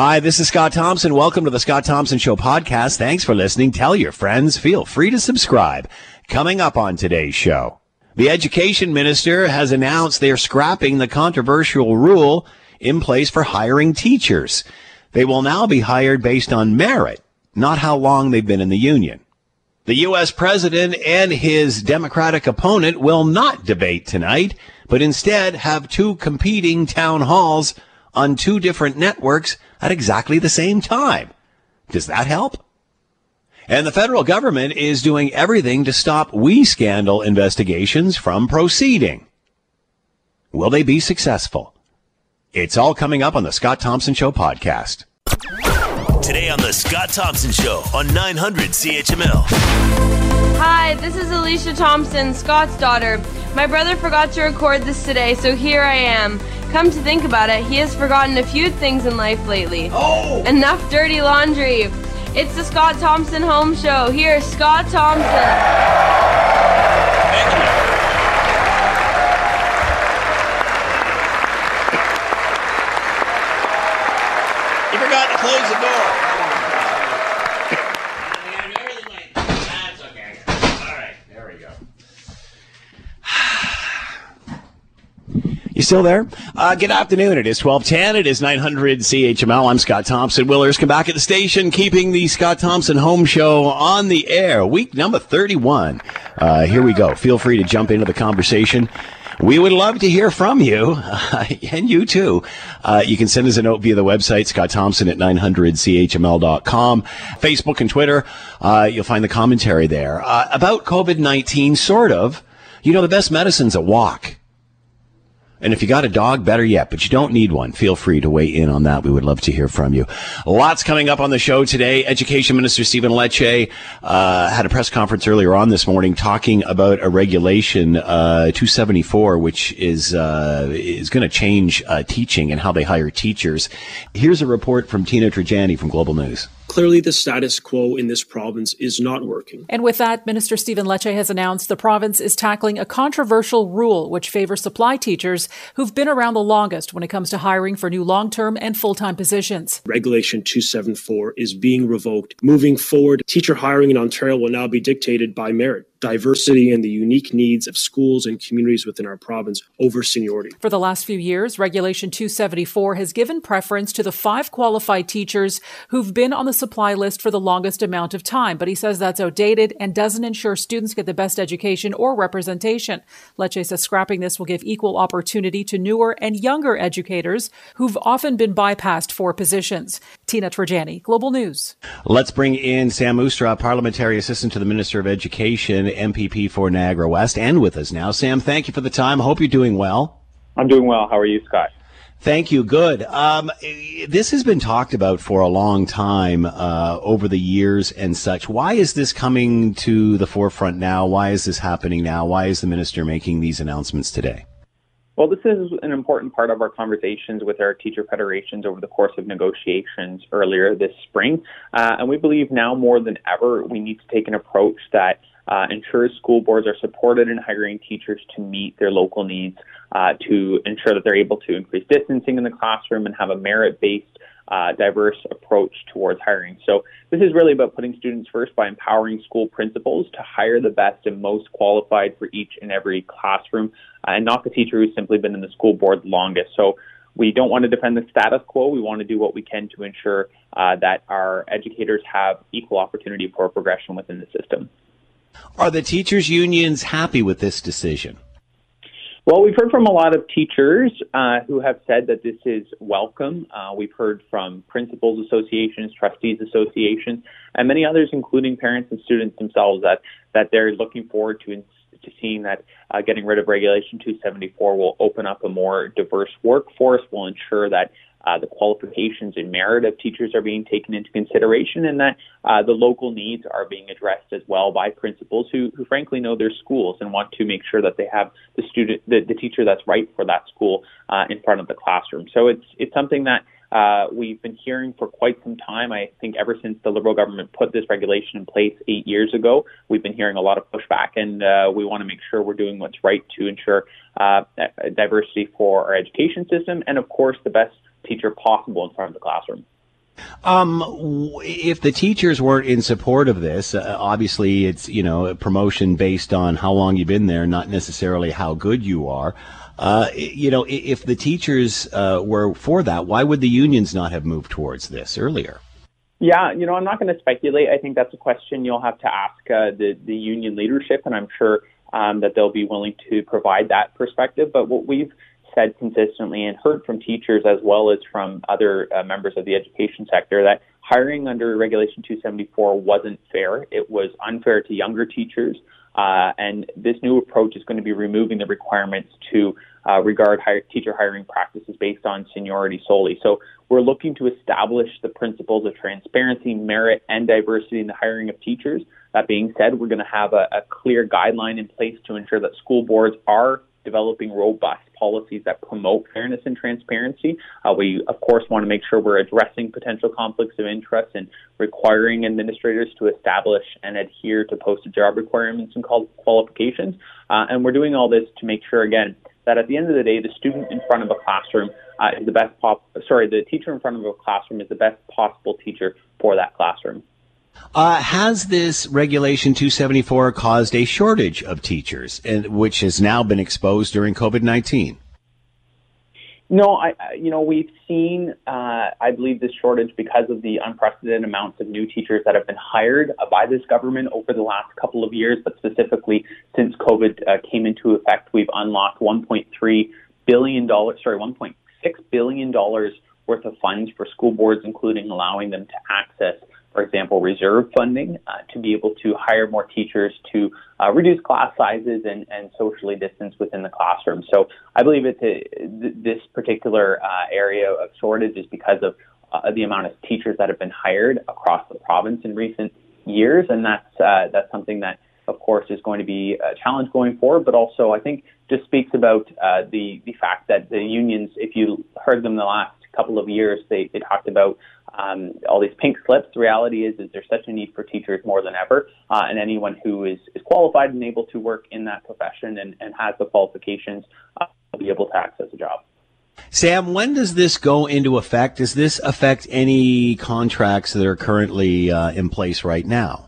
Hi, this is Scott Thompson. Welcome to the Scott Thompson Show podcast. Thanks for listening. Tell your friends. Feel free to subscribe. Coming up on today's show, the education minister has announced they're scrapping the controversial rule in place for hiring teachers. They will now be hired based on merit, not how long they've been in the union. The U.S. president and his Democratic opponent will not debate tonight, but instead have two competing town halls on two different networks at exactly the same time. Does that help? And the federal government is doing everything to stop WE scandal investigations from proceeding. Will they be successful? It's all coming up on the Scott Thompson Show podcast. Today on the Scott Thompson Show on 900 CHML. Hi, this is Alicia Thompson, Scott's daughter. My brother forgot to record this today, so here I am. Come to think about it, he has forgotten a few things in life lately. Oh! Enough dirty laundry. It's the Scott Thompson Home Show. Here's Scott Thompson. Close the door. You still there? Uh, good afternoon. It is 1210. It is 900 CHML. I'm Scott Thompson. Willers, come back at the station, keeping the Scott Thompson Home Show on the air. Week number 31. Uh, here we go. Feel free to jump into the conversation. We would love to hear from you, uh, and you too. Uh, you can send us a note via the website, Scott Thompson at 900CHML.com, Facebook and Twitter. Uh, you'll find the commentary there. Uh, about COVID-19, sort of. You know, the best medicine's a walk. And if you got a dog, better yet, but you don't need one. Feel free to weigh in on that. We would love to hear from you. Lots coming up on the show today. Education Minister Stephen Lecce uh, had a press conference earlier on this morning talking about a regulation uh, 274, which is uh, is going to change uh, teaching and how they hire teachers. Here's a report from Tina Yazdani from Global News. Clearly, the status quo in this province is not working. And with that, Minister Stephen Lecce has announced the province is tackling a controversial rule which favors supply teachers who've been around the longest when it comes to hiring for new long term and full time positions. Regulation 274 is being revoked. Moving forward, teacher hiring in Ontario will now be dictated by merit diversity and the unique needs of schools and communities within our province over seniority. For the last few years, Regulation 274 has given preference to the five qualified teachers who've been on the supply list for the longest amount of time, but he says that's outdated and doesn't ensure students get the best education or representation. Lecce says scrapping this will give equal opportunity to newer and younger educators who've often been bypassed for positions. Tina Yazdani, Global News. Let's bring in Sam Oosterhoff, Parliamentary Assistant to the Minister of Education MPP for Niagara West, and with us now. Sam, thank you for the time. Hope you're doing well. I'm doing well. How are you, Scott? Thank you. Good. Um, this has been talked about for a long time uh, over the years and such. Why is this coming to the forefront now? Why is this happening now? Why is the minister making these announcements today? Well, this is an important part of our conversations with our teacher federations over the course of negotiations earlier this spring. Uh, and we believe now more than ever we need to take an approach that uh, ensures school boards are supported in hiring teachers to meet their local needs, uh, to ensure that they're able to increase distancing in the classroom and have a merit based uh, diverse approach towards hiring. So this is really about putting students first by empowering school principals to hire the best and most qualified for each and every classroom, uh, and not the teacher who's simply been in the school board longest. So we don't want to defend the status quo. We want to do what we can to ensure uh, that our educators have equal opportunity for progression within the system. Are the teachers' unions happy with this decision? Well, we've heard from a lot of teachers uh, who have said that this is welcome. Uh, we've heard from principals associations, trustees associations, and many others, including parents and students themselves, that that they're looking forward to to seeing that uh, getting rid of Regulation 274 will open up a more diverse workforce, will ensure that uh, the qualifications and merit of teachers are being taken into consideration, and that uh, the local needs are being addressed as well by principals who, who frankly know their schools and want to make sure that they have the student, the, the teacher that's right for that school uh, in front of the classroom. So it's it's something that uh, we've been hearing for quite some time. I think ever since the Liberal government put this regulation in place eight years ago, we've been hearing a lot of pushback, and uh, we want to make sure we're doing what's right to ensure uh, diversity for our education system and, of course, the best teacher possible in front of the classroom. Um, if the teachers weren't in support of this, uh, obviously it's you know a promotion based on how long you've been there, not necessarily how good you are. Uh, you know, if the teachers uh, were for that, why would the unions not have moved towards this earlier? Yeah, you know, I'm not going to speculate. I think that's a question you'll have to ask uh, the the union leadership, and I'm sure um, that they'll be willing to provide that perspective. But what we've said consistently and heard from teachers as well as from other uh, members of the education sector that hiring under Regulation 274 wasn't fair. It was unfair to younger teachers. Uh, and this new approach is going to be removing the requirements to uh, regard hire, teacher hiring practices based on seniority solely. So we're looking to establish the principles of transparency, merit, and diversity in the hiring of teachers. That being said, we're going to have a, a clear guideline in place to ensure that school boards are developing robust policies that promote fairness and transparency. Uh, we, of course, want to make sure we're addressing potential conflicts of interest and requiring administrators to establish and adhere to posted job requirements and qualifications. Uh, and we're doing all this to make sure, again, that at the end of the day, the student in front of a classroom uh, is the best pop. Sorry, the teacher in front of a classroom is the best possible teacher for that classroom. Uh, has this regulation 274 caused a shortage of teachers, and, which has now been exposed during COVID 19? No, I, you know, we've seen, uh, I believe, this shortage because of the unprecedented amounts of new teachers that have been hired uh, by this government over the last couple of years, but specifically since COVID uh, came into effect, we've unlocked 1.3 billion dollars, sorry, 1.6 billion dollars worth of funds for school boards, including allowing them to access for example, reserve funding uh, to be able to hire more teachers to uh, reduce class sizes and, and socially distance within the classroom. So I believe it's a, th- this particular uh, area of shortage is because of uh, the amount of teachers that have been hired across the province in recent years, and that's uh, that's something that of course, is going to be a challenge going forward, but also I think just speaks about uh, the the fact that the unions, if you heard them the last couple of years, they, they talked about um, all these pink slips. The reality is, is there's such a need for teachers more than ever, uh, and anyone who is, is qualified and able to work in that profession and, and has the qualifications uh, will be able to access a job. Sam, when does this go into effect? Does this affect any contracts that are currently uh, in place right now?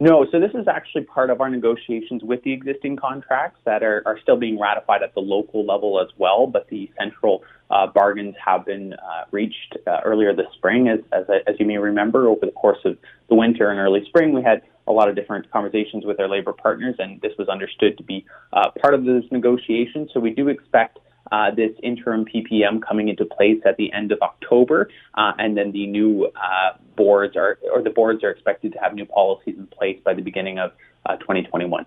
No, so this is actually part of our negotiations with the existing contracts that are, are still being ratified at the local level as well, but the central uh, bargains have been uh, reached uh, earlier this spring. As, as, as you may remember, over the course of the winter and early spring, we had a lot of different conversations with our labor partners, and this was understood to be uh, part of those negotiations. So we do expect uh, this interim PPM coming into place at the end of October, uh, and then the new uh, boards are, or the boards are expected to have new policies in place by the beginning of uh, 2021.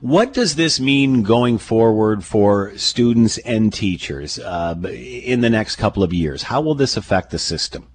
What does this mean going forward for students and teachers uh, in the next couple of years? How will this affect the system?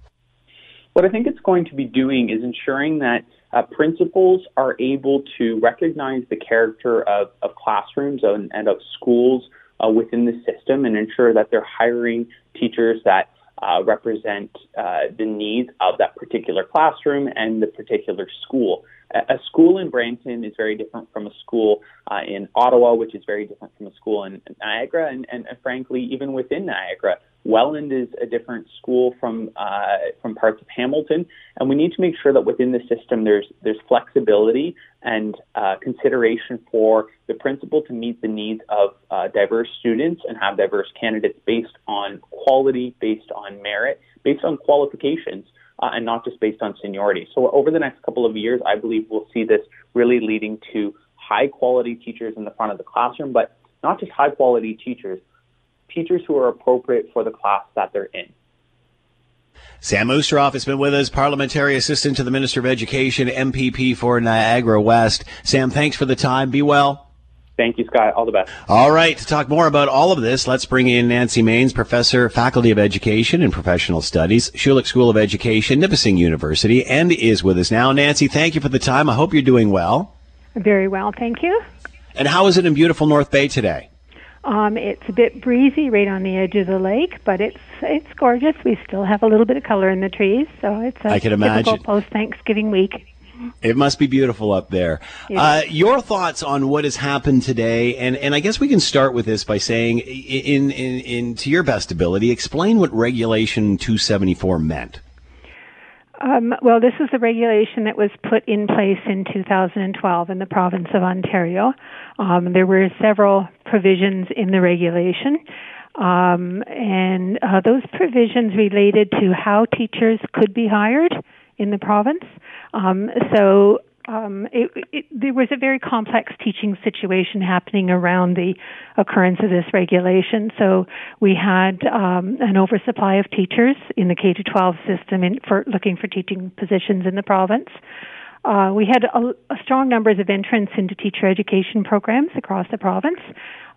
What I think it's going to be doing is ensuring that uh, principals are able to recognize the character of, of classrooms and, and of schools uh, within the system and ensure that they're hiring teachers that uh, represent uh, the needs of that particular classroom and the particular school. A, school in Brampton is very different from a school uh, in Ottawa, which is very different from a school in Niagara, and, and frankly, even within Niagara. Welland is a different school from uh, from parts of Hamilton, and we need to make sure that within the system there's there's flexibility and uh, consideration for the principal to meet the needs of uh, diverse students and have diverse candidates based on quality, based on merit, based on qualifications, uh, and not just based on seniority. So over the next couple of years, I believe we'll see this really leading to high quality teachers in the front of the classroom, but not just high quality teachers teachers who are appropriate for the class that they're in. Sam Oosterhoff has been with us, Parliamentary Assistant to the Minister of Education, MPP for Niagara West. Sam, thanks for the time. Be well. Thank you, Scott. All the best. All right. To talk more about all of this, let's bring in Nancy Maynes, Professor, Faculty of Education and Professional Studies, Schulich School of Education, Nipissing University, and is with us now. Nancy, thank you for the time. I hope you're doing well. Very well, thank you. And how is it in beautiful North Bay today? Um, it's a bit breezy right on the edge of the lake, but it's it's gorgeous. We still have a little bit of color in the trees, so it's a I can imagine. post Thanksgiving week. It must be beautiful up there. Uh, your thoughts on what has happened today, and, and I guess we can start with this by saying, in, in, in to your best ability, explain what Regulation 274 meant. Um, well, this is the regulation that was put in place in 2012 in the province of Ontario. Um, there were several provisions in the regulation, um, and uh, those provisions related to how teachers could be hired in the province. Um, so um, it, it, there was a very complex teaching situation happening around the occurrence of this regulation. So we had um, an oversupply of teachers in the K to 12 system in, for looking for teaching positions in the province. Uh, we had a, a, strong numbers of entrants into teacher education programs across the province.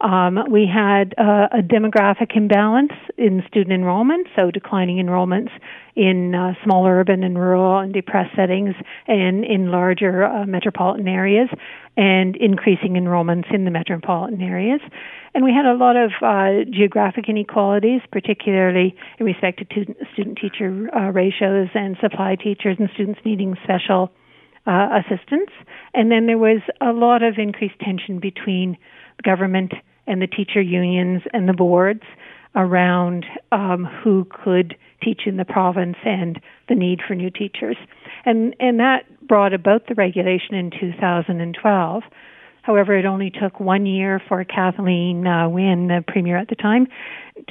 Um, we had uh, a demographic imbalance in student enrollment, so declining enrollments in uh, small urban and rural and depressed settings and in larger uh, metropolitan areas, and increasing enrollments in the metropolitan areas. And we had a lot of uh, geographic inequalities, particularly in respect to student teacher uh, ratios and supply teachers and students needing special uh, assistance. And then there was a lot of increased tension between government and the teacher unions and the boards around um, who could teach in the province and the need for new teachers. And, and that brought about the regulation in 2012. However, it only took one year for Kathleen uh, Wynne, the premier at the time,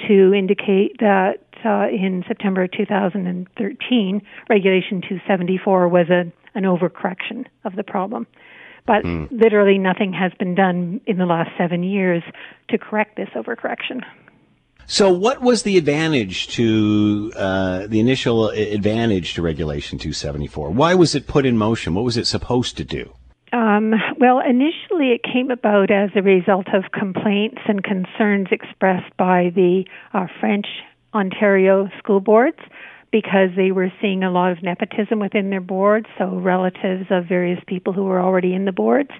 to indicate that uh, in September 2013, Regulation 274 was a an overcorrection of the problem. But mm. literally nothing has been done in the last seven years to correct this overcorrection. So, what was the advantage to uh, the initial advantage to Regulation 274? Why was it put in motion? What was it supposed to do? Um, well, initially it came about as a result of complaints and concerns expressed by the uh, French Ontario school boards because they were seeing a lot of nepotism within their boards, so relatives of various people who were already in the boards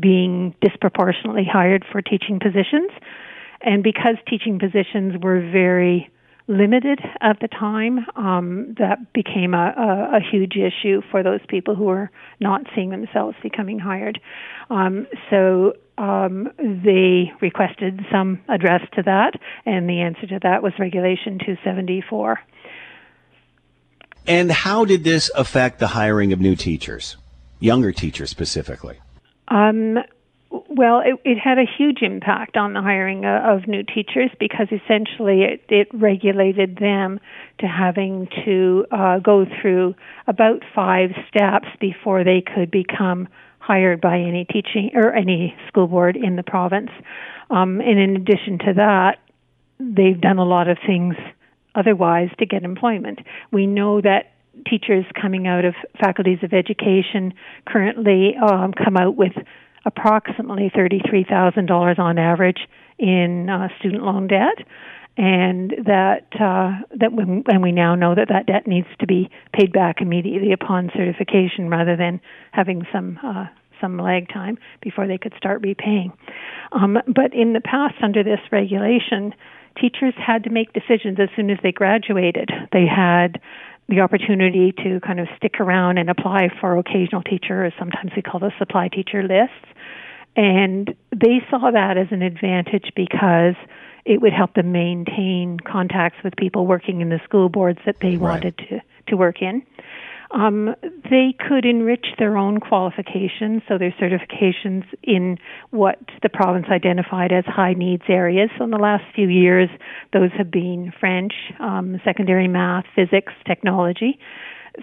being disproportionately hired for teaching positions. And because teaching positions were very limited at the time, um, that became a, a, a, huge issue for those people who were not seeing themselves becoming hired. Um, so um, they requested some address to that, and the answer to that was Regulation 274. And how did this affect the hiring of new teachers, younger teachers specifically? Um, well, it, it, had a huge impact on the hiring of new teachers because essentially it, it regulated them to having to uh, go through about five steps before they could become hired by any teaching or any school board in the province. Um, and in addition to that, they've done a lot of things otherwise to get employment. We know that teachers coming out of faculties of education currently um, come out with approximately $33,000 on average in uh, student loan debt and that uh, that when, and we now know that that debt needs to be paid back immediately upon certification rather than having some uh, some lag time before they could start repaying. Um, but in the past, under this regulation, teachers had to make decisions as soon as they graduated. They had the opportunity to kind of stick around and apply for occasional teacher, or sometimes we call the supply teacher lists. And they saw that as an advantage because it would help them maintain contacts with people working in the school boards that they right. wanted to, to work in. Um, they could enrich their own qualifications, so their certifications in what the province identified as high needs areas. So in the last few years, those have been French, um, secondary math, physics, technology.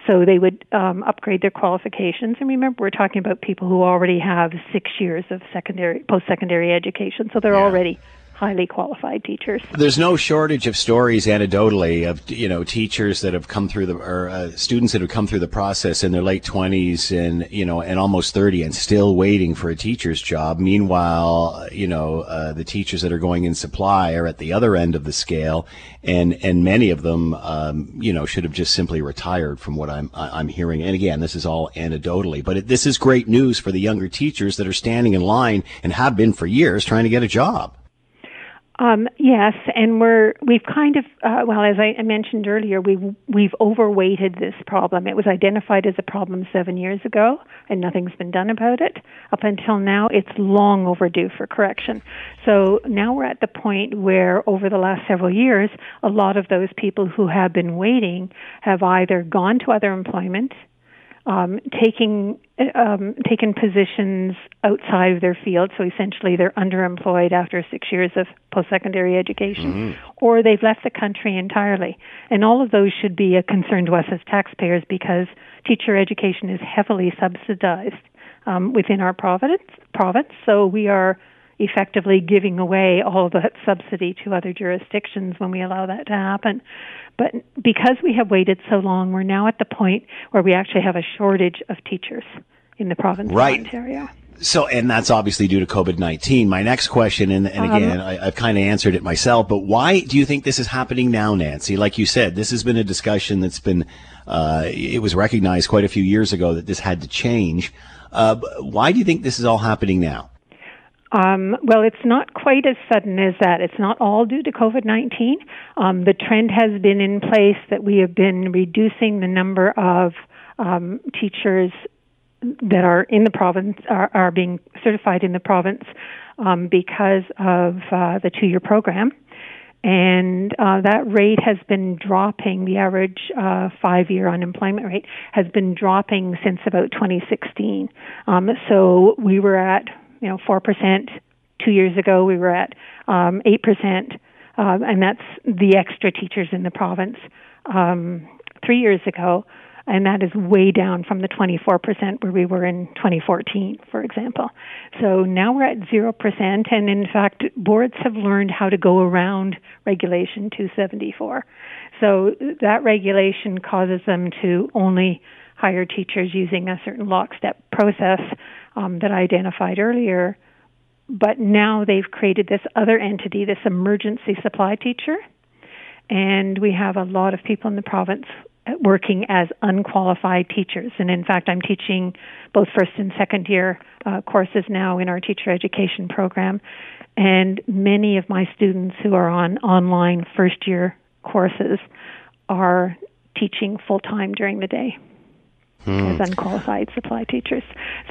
So they would um, upgrade their qualifications. And remember, we're talking about people who already have six years of secondary, post-secondary education, so they're yeah. already highly qualified teachers. There's no shortage of stories anecdotally of you know teachers that have come through the or uh, students that have come through the process in their late 20s and you know and almost 30 and still waiting for a teacher's job. Meanwhile, you know uh, the teachers that are going in supply are at the other end of the scale, and and many of them um, you know should have just simply retired from what I'm I'm hearing. And again, this is all anecdotally, but it, this is great news for the younger teachers that are standing in line and have been for years trying to get a job. Um, yes, and we're we've kind of uh, well, as I mentioned earlier, we we've, we've overweighted this problem. It was identified as a problem seven years ago, and nothing's been done about it up until now. It's long overdue for correction. So now we're at the point where, over the last several years, a lot of those people who have been waiting have either gone to other employment um, taking um, taken positions outside of their field, so essentially they're underemployed after six years of post-secondary education, mm-hmm. or they've left the country entirely. And all of those should be a concern to us as taxpayers because teacher education is heavily subsidized um, within our province. Province, so we are effectively giving away all that subsidy to other jurisdictions when we allow that to happen. But because we have waited so long, we're now at the point where we actually have a shortage of teachers in the province right. of Ontario. So, and that's obviously due to COVID 19. My next question, and, and um, again, um, I, have kind of answered it myself, but why do you think this is happening now, Nancy? Like you said, this has been a discussion that's been, uh, it was recognized quite a few years ago that this had to change. Uh, why do you think this is all happening now? Um, well, it's not quite as sudden as that. It's not all due to COVID 19. Um, the trend has been in place that we have been reducing the number of um, teachers that are in the province, are, are being certified in the province um, because of uh, the two year program. And uh, that rate has been dropping. The average uh, five year unemployment rate has been dropping since about 2016. Um, so we were at you know, 4%. Two years ago, we were at um, 8%, um, and that's the extra teachers in the province. Um, three years ago, and that is way down from the 24% where we were in 2014, for example. So now we're at 0%, and in fact, boards have learned how to go around Regulation 274. So that regulation causes them to only hire teachers using a certain lockstep process um, that I identified earlier. But now they've created this other entity, this emergency supply teacher, and we have a lot of people in the province working as unqualified teachers. And in fact, I'm teaching both first and second year uh, courses now in our teacher education program. And many of my students who are on online first year courses are teaching full time during the day hmm. as unqualified supply teachers.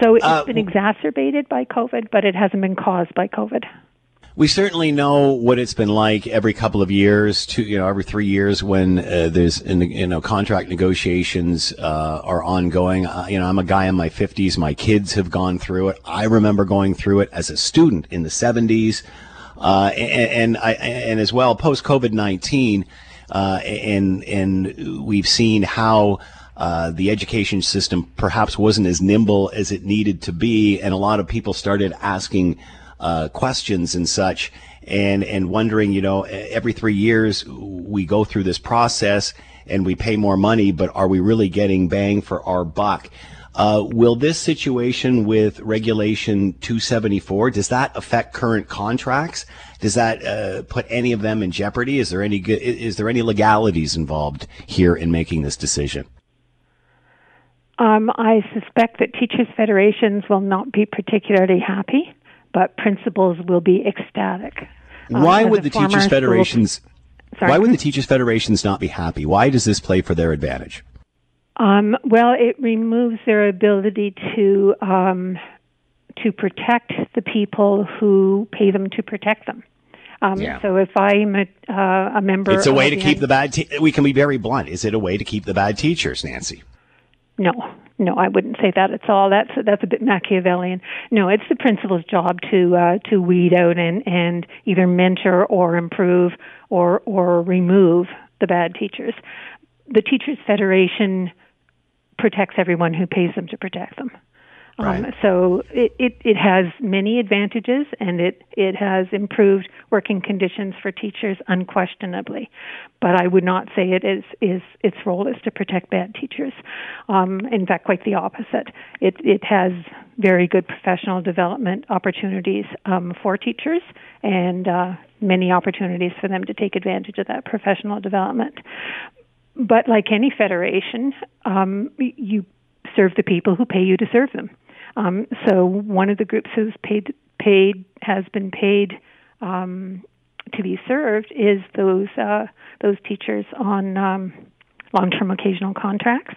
So it's uh, been exacerbated by COVID, but it hasn't been caused by COVID. We certainly know what it's been like every couple of years, to you know, every three years when uh, there's you know contract negotiations uh, are ongoing. Uh, you know, I'm a guy in my 50s. My kids have gone through it. I remember going through it as a student in the 70s, uh, and, and, I and as well post COVID 19, uh, and and we've seen how uh, the education system perhaps wasn't as nimble as it needed to be, and a lot of people started asking uh, questions and such, and and wondering, you know, every three years we go through this process and we pay more money, but are we really getting bang for our buck? Uh, will this situation with Regulation 274 does that affect current contracts? Does that uh, put any of them in jeopardy? Is there any good, is there any legalities involved here in making this decision? Um, I suspect that teachers' federations will not be particularly happy, but principals will be ecstatic. Um, why would the teachers' federations? Why would the teachers' federations not be happy? Why does this play for their advantage? Um, well, it removes their ability to um, to protect the people who pay them to protect them. Um, yeah. So if I'm a, uh, a member, it's a way to keep the bad. Te- we can be very blunt. Is it a way to keep the bad teachers, Nancy? No, no, I wouldn't say that at all. That's that's a bit Machiavellian. No, it's the principal's job to uh, to weed out and and either mentor or improve or or remove the bad teachers. The teachers federation protects everyone who pays them to protect them. Um, right. Um, so it, it, it has many advantages and it, it has improved working conditions for teachers unquestionably. But I would not say it is, is its role is to protect bad teachers. Um, in fact, quite the opposite. It, it has very good professional development opportunities um, for teachers and uh, many opportunities for them to take advantage of that professional development. But like any federation, um, you serve the people who pay you to serve them. Um, so one of the groups who's paid paid has been paid um, to be served is those uh, those teachers on um, long-term occasional contracts,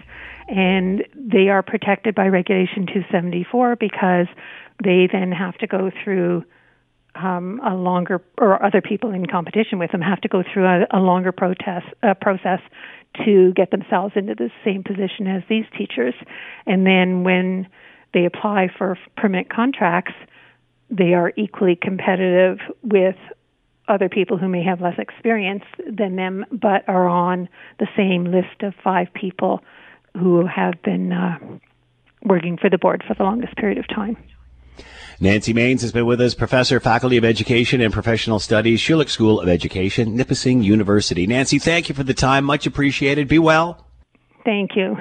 and they are protected by Regulation 274 because they then have to go through um, a longer, or other people in competition with them have to go through a, a longer protest uh, process to get themselves into the same position as these teachers, and then when they apply for permanent contracts, they are equally competitive with other people who may have less experience than them, but are on the same list of five people who have been uh, working for the board for the longest period of time. Nancy Maynes has been with us, professor, faculty of education and professional studies, Schulich School of Education, Nipissing University. Nancy, thank you for the time. Much appreciated. Be well. Thank you.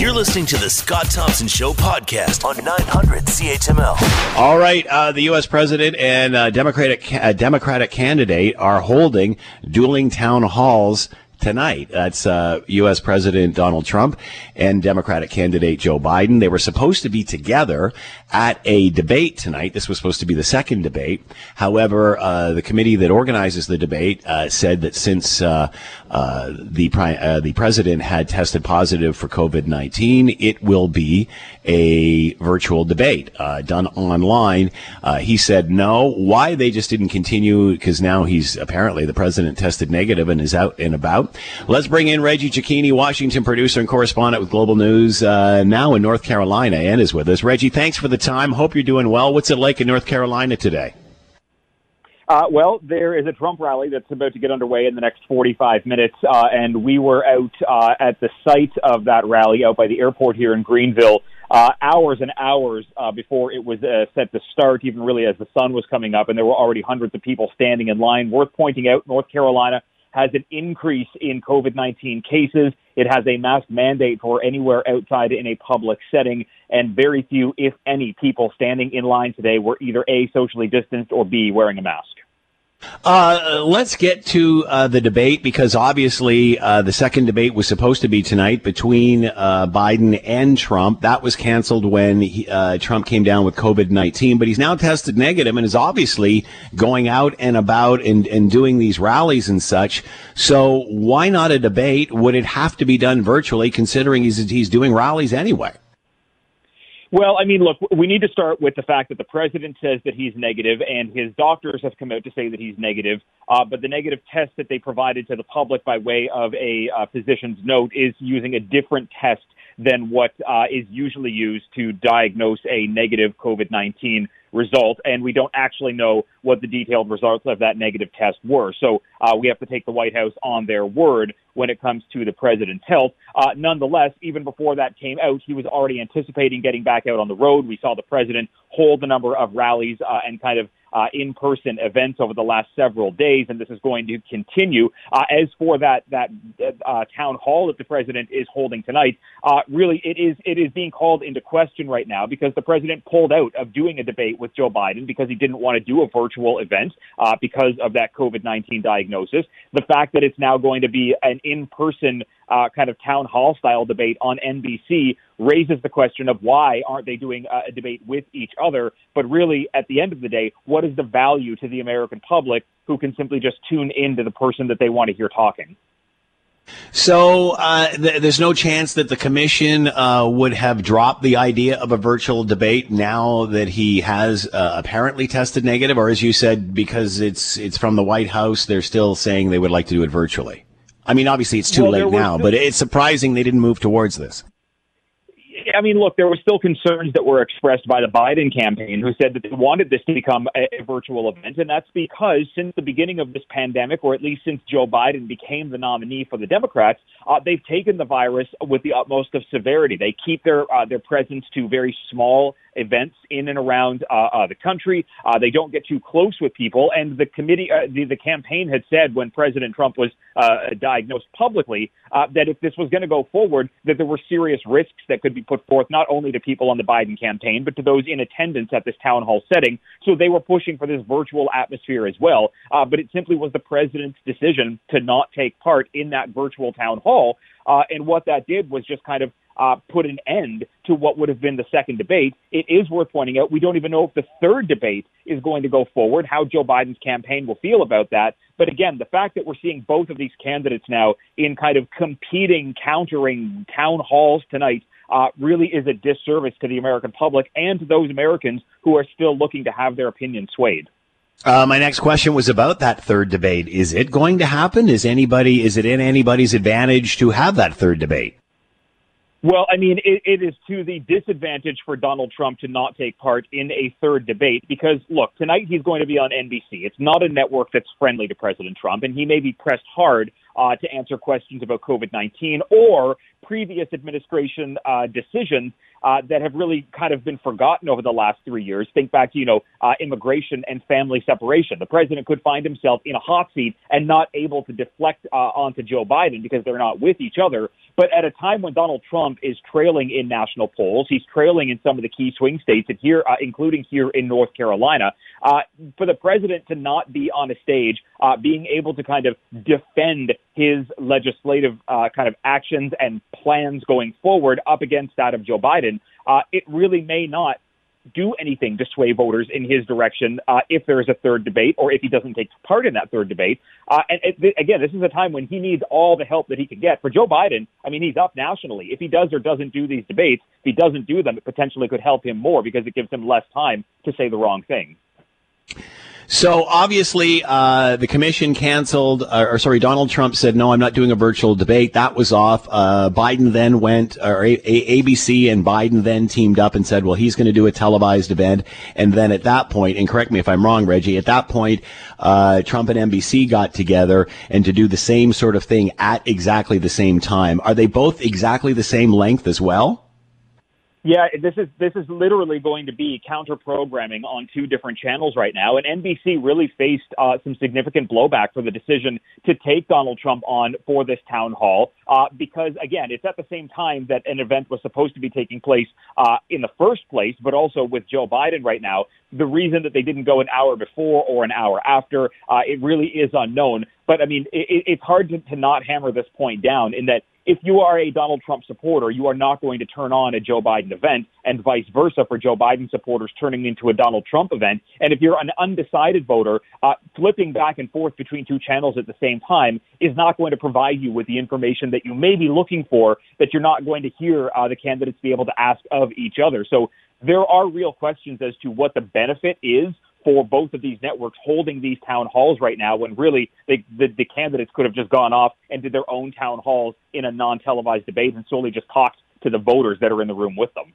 You're listening to the Scott Thompson Show podcast on 900 CHML. All right, uh, the U.S. president and uh, Democratic uh, Democratic candidate are holding dueling town halls tonight. That's uh, U.S. President Donald Trump and Democratic candidate Joe Biden. They were supposed to be together at a debate tonight. This was supposed to be the second debate. However, uh, the committee that organizes the debate uh, said that since uh, uh, the uh, the president had tested positive for COVID nineteen, it will be a virtual debate done online. he said no. Why they just didn't continue? Because now he's apparently the president tested negative and is out and about. Let's bring in Reggie Cecchini, Washington producer and correspondent with Global News, uh, now in North Carolina, and is with us. Reggie, thanks for the time. Hope you're doing well. What's it like in North Carolina today? Uh, well, there is a Trump rally that's about to get underway in the next 45 minutes, uh, and we were out uh, at the site of that rally out by the airport here in Greenville uh, hours and hours uh, before it was uh, set to start, even really as the sun was coming up, and there were already hundreds of people standing in line. Worth pointing out, North Carolina has an increase in COVID 19 cases. It has a mask mandate for anywhere outside in a public setting, and very few, if any, people standing in line today were either A, socially distanced, or B, wearing a mask. Uh, let's get to uh, the debate because obviously uh, the second debate was supposed to be tonight between uh, Biden and Trump. That was canceled when he, uh, Trump came down with COVID 19, but he's now tested negative and is obviously going out and about and, and doing these rallies and such. So why not a debate? Would it have to be done virtually considering he's, he's doing rallies anyway? Well, I mean, look, we need to start with the fact that the president says that he's negative, and his doctors have come out to say that he's negative. Uh, but the negative test that they provided to the public by way of a uh, physician's note is using a different test than what uh, is usually used to diagnose a negative COVID 19 result, and we don't actually know what the detailed results of that negative test were. So uh, we have to take the White House on their word when it comes to the president's health. Uh, nonetheless, even before that came out, he was already anticipating getting back out on the road. We saw the president hold a number of rallies uh, and kind of uh, in-person events over the last several days, and this is going to continue. Uh, as for that that uh, town hall that the president is holding tonight, uh, really it is it is being called into question right now because the president pulled out of doing a debate with Joe Biden because he didn't want to do a virtual event uh, because of that COVID-19 diagnosis. The fact that it's now going to be an in-person uh, kind of town hall style debate on NBC raises the question of why aren't they doing a debate with each other? But really, at the end of the day, what is the value to the American public who can simply just tune in to the person that they want to hear talking? So uh, th- there's no chance that the commission uh, would have dropped the idea of a virtual debate now that he has uh, apparently tested negative, or as you said, because it's it's from the White House, they're still saying they would like to do it virtually. I mean, obviously it's too well, late now, still- but it's surprising they didn't move towards this. I mean, look, there were still concerns that were expressed by the Biden campaign, who said that they wanted this to become a, a, virtual event. And that's because since the beginning of this pandemic, or at least since Joe Biden became the nominee for the Democrats, uh, they've taken the virus with the utmost of severity. They keep their uh, their presence to very small events in and around uh, uh, the country. Uh, they don't get too close with people. And the committee, uh, the, the campaign had said when President Trump was uh, diagnosed publicly uh, that if this was going to go forward, that there were serious risks that could be put forth not only to people on the Biden campaign, but to those in attendance at this town hall setting. So they were pushing for this virtual atmosphere as well. But it simply was the president's decision to not take part in that virtual town hall. And what that did was just kind of uh, put an end to what would have been the second debate. It is worth pointing out we don't even know if the third debate is going to go forward, how Joe Biden's campaign will feel about that. But again, the fact that we're seeing both of these candidates now in kind of competing, countering town halls tonight uh, really is a disservice to the American public and to those Americans who are still looking to have their opinion swayed. Uh, my next question was about that third debate. Is it going to happen? Is anybody, is it in anybody's advantage to have that third debate? Well, I mean, it, it is to the disadvantage for Donald Trump to not take part in a third debate because, look, tonight he's going to be on NBC. It's not a network that's friendly to President Trump, and he may be pressed hard uh, to answer questions about COVID 19 or previous administration uh, decisions uh, that have really kind of been forgotten over the last three years. Think back to, you know, uh, immigration and family separation. The president could find himself in a hot seat and not able to deflect uh, onto Joe Biden because they're not with each other. But at a time when Donald Trump is trailing in national polls, he's trailing in some of the key swing states, and here, uh, including here in North Carolina, uh, for the president to not be on a stage, uh, being able to kind of defend his legislative uh, kind of actions and plans going forward up against that of Joe Biden, uh, it really may not do anything to sway voters in his direction uh, if there is a third debate or if he doesn't take part in that third debate. Uh, and it, again, this is a time when he needs all the help that he can get. For Joe Biden, I mean, he's up nationally. If he does or doesn't do these debates, if he doesn't do them, it potentially could help him more because it gives him less time to say the wrong thing. So obviously, uh, the commission canceled, uh, or sorry, Donald Trump said, no, I'm not doing a virtual debate. That was off. Uh, Biden then went, or a- a- ABC and Biden then teamed up and said, well, he's going to do a televised event. And then at that point, and correct me if I'm wrong, Reggie, at that point, uh, Trump and NBC got together and to do the same sort of thing at exactly the same time. Are they both exactly the same length as well? Yeah, this is this is literally going to be counter programming on two different channels right now, and NBC really faced uh, some significant blowback for the decision to take Donald Trump on for this town hall uh, because again, it's at the same time that an event was supposed to be taking place uh, in the first place, but also with Joe Biden right now. The reason that they didn't go an hour before or an hour after, uh, it really is unknown. But I mean, it, it's hard to, to not hammer this point down in that if you are a Donald Trump supporter, you are not going to turn on a Joe Biden event, and vice versa for Joe Biden supporters turning into a Donald Trump event. And if you're an undecided voter, uh, flipping back and forth between two channels at the same time is not going to provide you with the information that you may be looking for that you're not going to hear uh, the candidates be able to ask of each other. So there are real questions as to what the benefit is for both of these networks holding these town halls right now when really they, the, the candidates could have just gone off and did their own town halls in a non-televised debate and solely just talked to the voters that are in the room with them.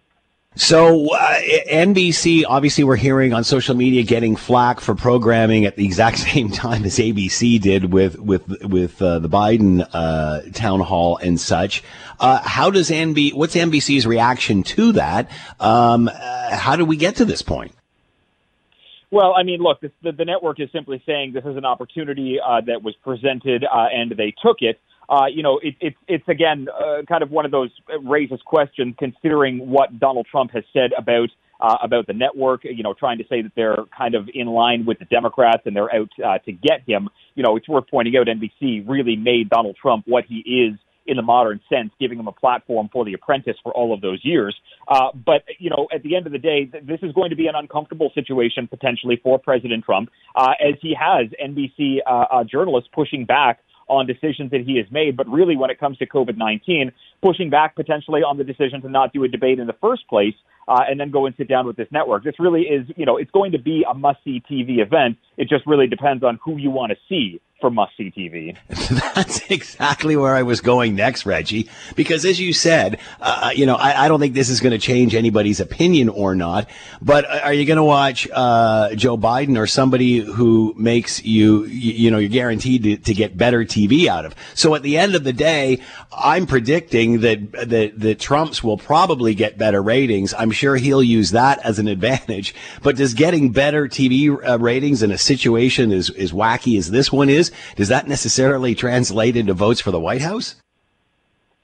So uh, NBC, obviously, we're hearing on social media getting flack for programming at the exact same time as ABC did with with with uh, the Biden uh, town hall and such. Uh, how does NB? What's NBC's reaction to that? Um, uh, how did we get to this point? Well, I mean, look, this, the, the network is simply saying this is an opportunity uh, that was presented uh, and they took it. Uh, you know, it, it, it's again uh, kind of one of those raises questions considering what Donald Trump has said about uh, about the network. You know, trying to say that they're kind of in line with the Democrats and they're out uh, to get him. You know, it's worth pointing out NBC really made Donald Trump what he is in the modern sense, giving him a platform for The Apprentice for all of those years. Uh, but, you know, at the end of the day, th- this is going to be an uncomfortable situation potentially for President Trump, uh, as he has NBC uh, uh, journalists pushing back on decisions that he has made. But really, when it comes to COVID 19, pushing back potentially on the decision to not do a debate in the first place uh, and then go and sit down with this network. This really is, you know, it's going to be a must see TV event. It just really depends on who you want to see for must see TV. That's exactly where I was going next, Reggie. Because as you said, uh, you know, I, I, don't think this is going to change anybody's opinion or not. But are you going to watch uh, Joe Biden or somebody who makes you, you, know, you're guaranteed to, to, get better TV out of? So at the end of the day, I'm predicting that that that Trump's will probably get better ratings. I'm sure he'll use that as an advantage. But does getting better TV uh, ratings in a situation as as wacky as this one is does that necessarily translate into votes for the White House?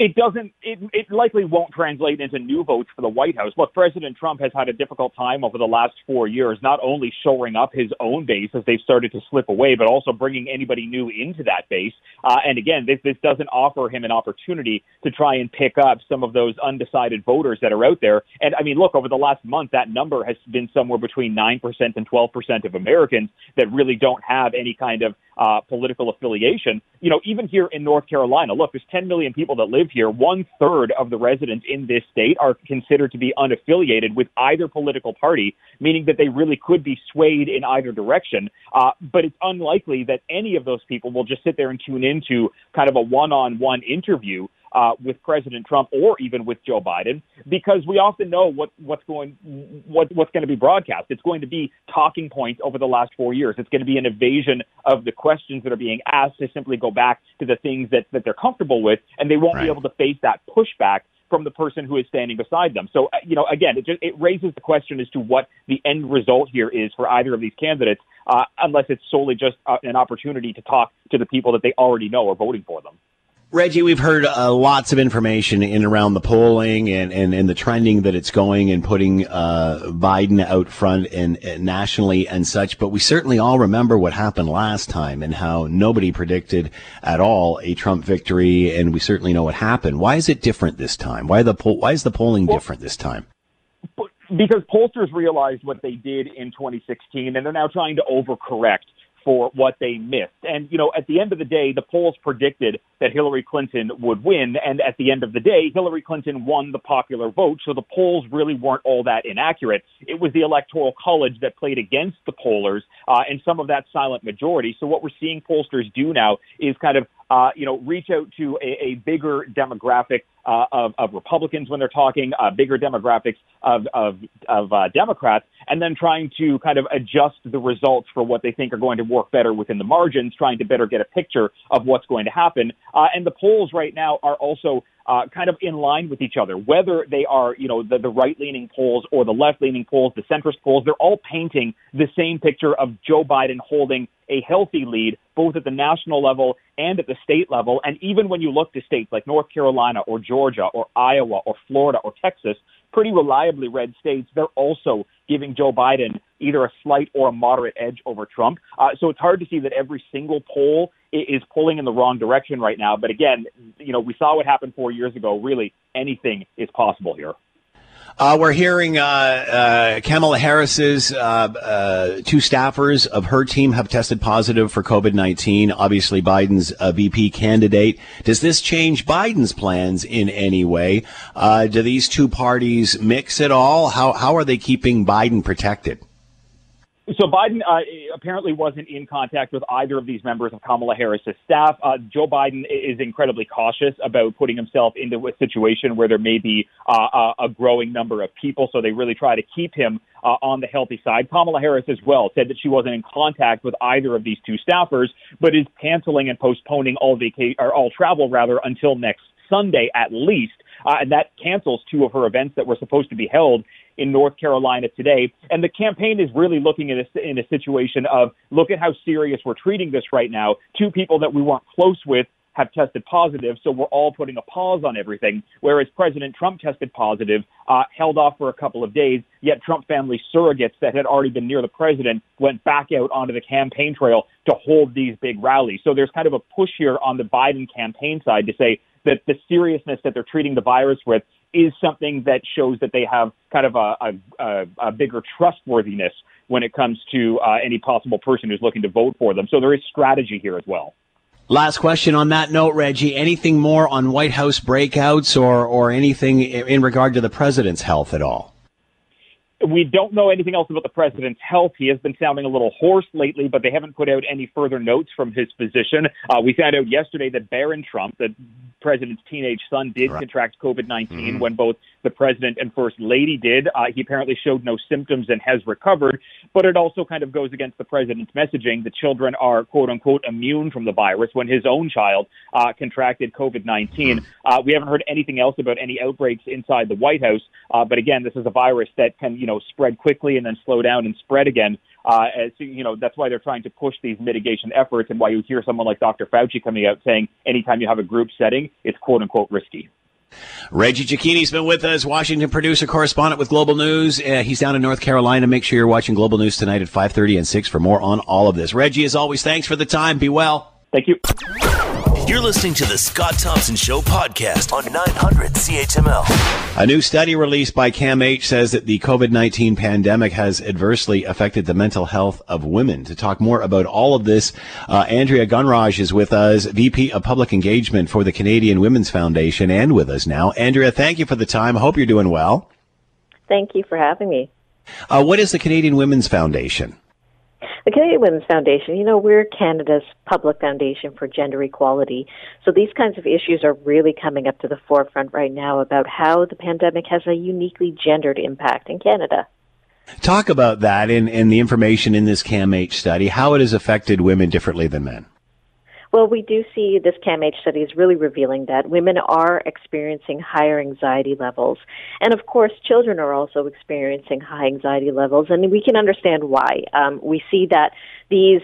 It doesn't it, it likely won't translate into new votes for the White House. Look, President Trump has had a difficult time over the last four years, not only shoring up his own base as they've started to slip away, but also bringing anybody new into that base. Uh, and again, this this doesn't offer him an opportunity to try and pick up some of those undecided voters that are out there. And I mean, look, over the last month, that number has been somewhere between nine percent and twelve percent of Americans that really don't have any kind of uh, political affiliation. You know, even here in North Carolina, look, there's 10 million people that live here. One third of the residents in this state are considered to be unaffiliated with either political party, meaning that they really could be swayed in either direction. Uh, but it's unlikely that any of those people will just sit there and tune into kind of a one-on-one interview uh, with President Trump or even with Joe Biden, because we often know what, what's going what, what's going to be broadcast. It's going to be talking points over the last four years. It's going to be an evasion of the questions that are being asked to simply go back to the things that, that they're comfortable with, and they won't right. be able to face that pushback from the person who is standing beside them. So, uh, you know, again, it just it raises the question as to what the end result here is for either of these candidates, uh, unless it's solely just uh, an opportunity to talk to the people that they already know are voting for them. Reggie, we've heard uh, lots of information in around the polling and, and, and the trending that it's going and putting uh, Biden out front and, and, nationally and such. But we certainly all remember what happened last time and how nobody predicted at all a Trump victory. And we certainly know what happened. Why is it different this time? Why the poll, why is the polling well, different this time? Because pollsters realized what they did in 2016, and they're now trying to overcorrect for what they missed. And, you know, at the end of the day, the polls predicted that Hillary Clinton would win. And at the end of the day, Hillary Clinton won the popular vote. So the polls really weren't all that inaccurate. It was the electoral college that played against the pollers uh, and some of that silent majority. So what we're seeing pollsters do now is kind of uh, you know, reach out to a, a bigger demographic uh, of, of Republicans when they're talking, uh, bigger demographics of, of, of uh, Democrats, and then trying to kind of adjust the results for what they think are going to work better within the margins, trying to better get a picture of what's going to happen. Uh, and the polls right now are also uh, kind of in line with each other, whether they are, you know, the, the right-leaning polls or the left-leaning polls, the centrist polls, they're all painting the same picture of Joe Biden holding a healthy lead, both at the national level and at the state level. And even when you look to states like North Carolina or Georgia or Iowa or Florida or Texas, pretty reliably red states, they're also giving Joe Biden either a slight or a moderate edge over Trump. Uh, so it's hard to see that every single poll is pulling in the wrong direction right now. But again, you know, we saw what happened four years ago. Really, anything is possible here. Uh, we're hearing uh, uh, Kamala Harris's uh, uh, two staffers of her team have tested positive for COVID 19. Obviously, Biden's uh, VP candidate. Does this change Biden's plans in any way? do these two parties mix at all? How, how are they keeping Biden protected? So Biden uh, apparently wasn't in contact with either of these members of Kamala Harris's staff. Uh, Joe Biden is incredibly cautious about putting himself into a situation where there may be uh, a growing number of people, so they really try to keep him uh, on the healthy side. Kamala Harris as well said that she wasn't in contact with either of these two staffers, but is canceling and postponing all vacation or all travel rather until next Sunday at least. Uh, and that cancels two of her events that were supposed to be held in North Carolina today. And the campaign is really looking at a, in a situation of look at how serious we're treating this right now. Two people that we weren't close with have tested positive, so we're all putting a pause on everything. Whereas President Trump tested positive, uh, held off for a couple of days, yet Trump family surrogates that had already been near the president went back out onto the campaign trail to hold these big rallies. So there's kind of a push here on the Biden campaign side to say that the seriousness that they're treating the virus with is something that shows that they have kind of a, a, a bigger trustworthiness when it comes to uh, any possible person who's looking to vote for them. So there is strategy here as well. Last question on that note, Reggie. Anything more on White House breakouts or, or anything in regard to the president's health at all? We don't know anything else about the president's health. He has been sounding a little hoarse lately, but they haven't put out any further notes from his physician. Uh, we found out yesterday that Barron Trump, the president's teenage son, did right. contract COVID 19 mm-hmm. when both the president and first lady did. Uh, he apparently showed no symptoms and has recovered, but it also kind of goes against the president's messaging. The children are quote unquote immune from the virus when his own child uh, contracted COVID 19. Mm-hmm. Uh, we haven't heard anything else about any outbreaks inside the White House, uh, but again, this is a virus that can, you know, spread quickly and then slow down and spread again. Uh, as you know, that's why they're trying to push these mitigation efforts, and why you hear someone like Dr. Fauci coming out saying anytime you have a group setting, it's quote unquote risky. Reggie Cecchini's been with us, Washington producer, correspondent with Global News. Uh, he's down in North Carolina. Make sure you're watching Global News tonight at 5:30 and 6 for more on all of this. Reggie, as always, thanks for the time. Be well. Thank you. You're listening to the Scott Thompson Show podcast on 900 CHML. A new study released by CAMH says that the COVID-19 pandemic has adversely affected the mental health of women. To talk more about all of this, uh, Andrea Gunraj is with us, VP of Public Engagement for the Canadian Women's Foundation, and with us now. Andrea, thank you for the time. Hope you're doing well. Thank you for having me. Uh, what is the Canadian Women's Foundation? The Canadian Women's Foundation, you know, we're Canada's public foundation for gender equality. So these kinds of issues are really coming up to the forefront right now about how the pandemic has a uniquely gendered impact in Canada. Talk about that in, in the information in this CAMH study, how it has affected women differently than men. Well, we do see this CAMH study is really revealing that women are experiencing higher anxiety levels. And of course, children are also experiencing high anxiety levels, and we can understand why. Um, we see that these,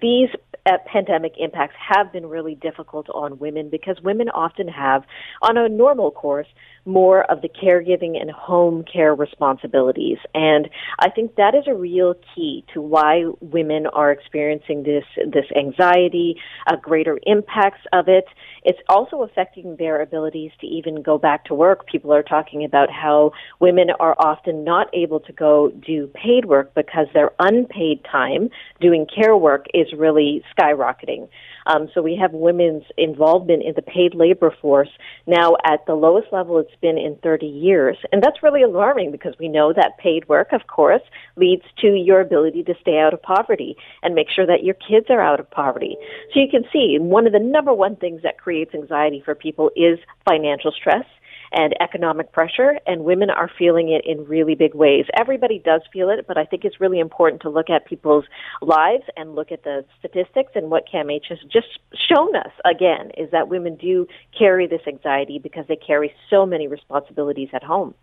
these uh, pandemic impacts have been really difficult on women because women often have, on a normal course, more of the caregiving and home care responsibilities. And I think that is a real key to why women are experiencing this, this anxiety, uh, greater impacts of it. It's also affecting their abilities to even go back to work. People are talking about how women are often not able to go do paid work because their unpaid time doing care work is really skyrocketing. Um, so we have women's involvement in the paid labor force now at the lowest level it's been in 30 years. And that's really alarming because we know that paid work, of course, leads to your ability to stay out of poverty and make sure that your kids are out of poverty. So you can see one of the number one things that creates anxiety for people is financial stress and economic pressure, and women are feeling it in really big ways. Everybody does feel it, but I think it's really important to look at people's lives and look at the statistics and what CAMH has just shown us again is that women do carry this anxiety because they carry so many responsibilities at home.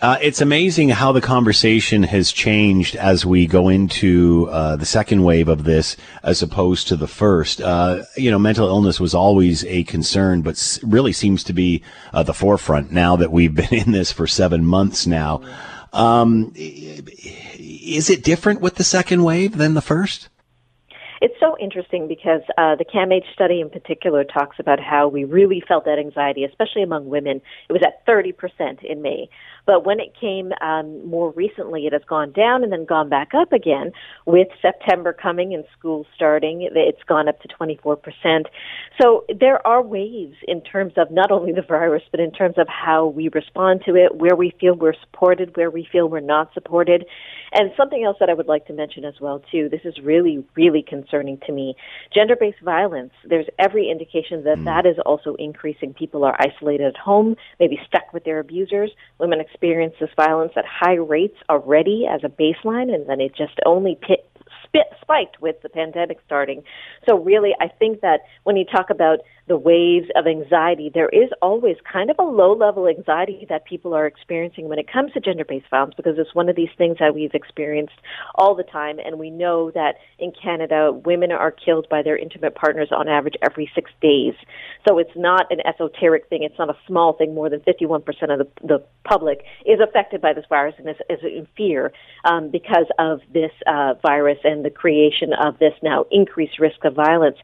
Uh, it's amazing how the conversation has changed as we go into uh, the second wave of this, as opposed to the first. Uh, you know, mental illness was always a concern, but really seems to be uh, the forefront now that we've been in this for seven months now. Um, is it different with the second wave than the first? It's so interesting because uh, the CAMH study in particular talks about how we really felt that anxiety, especially among women. It was at 30% in May. But when it came um, more recently, it has gone down and then gone back up again. With September coming and school starting, it's gone up to 24%. So there are waves in terms of not only the virus, but in terms of how we respond to it, where we feel we're supported, where we feel we're not supported. And something else that I would like to mention as well, too, this is really, really concerning to me. Gender-based violence, there's every indication that mm. that is also increasing. People are isolated at home, maybe stuck with their abusers. Women experience this violence at high rates already as a baseline, and then it just only pit, spiked with the pandemic starting. So really, I think that when you talk about the waves of anxiety, there is always kind of a low level anxiety that people are experiencing when it comes to gender based violence because it's one of these things that we've experienced all the time. And we know that in Canada, women are killed by their intimate partners on average every six days. So it's not an esoteric thing. It's not a small thing. More than 51% of the, the public is affected by this virus and is, is in fear um, because of this uh, virus and the creation of this now increased risk of violence.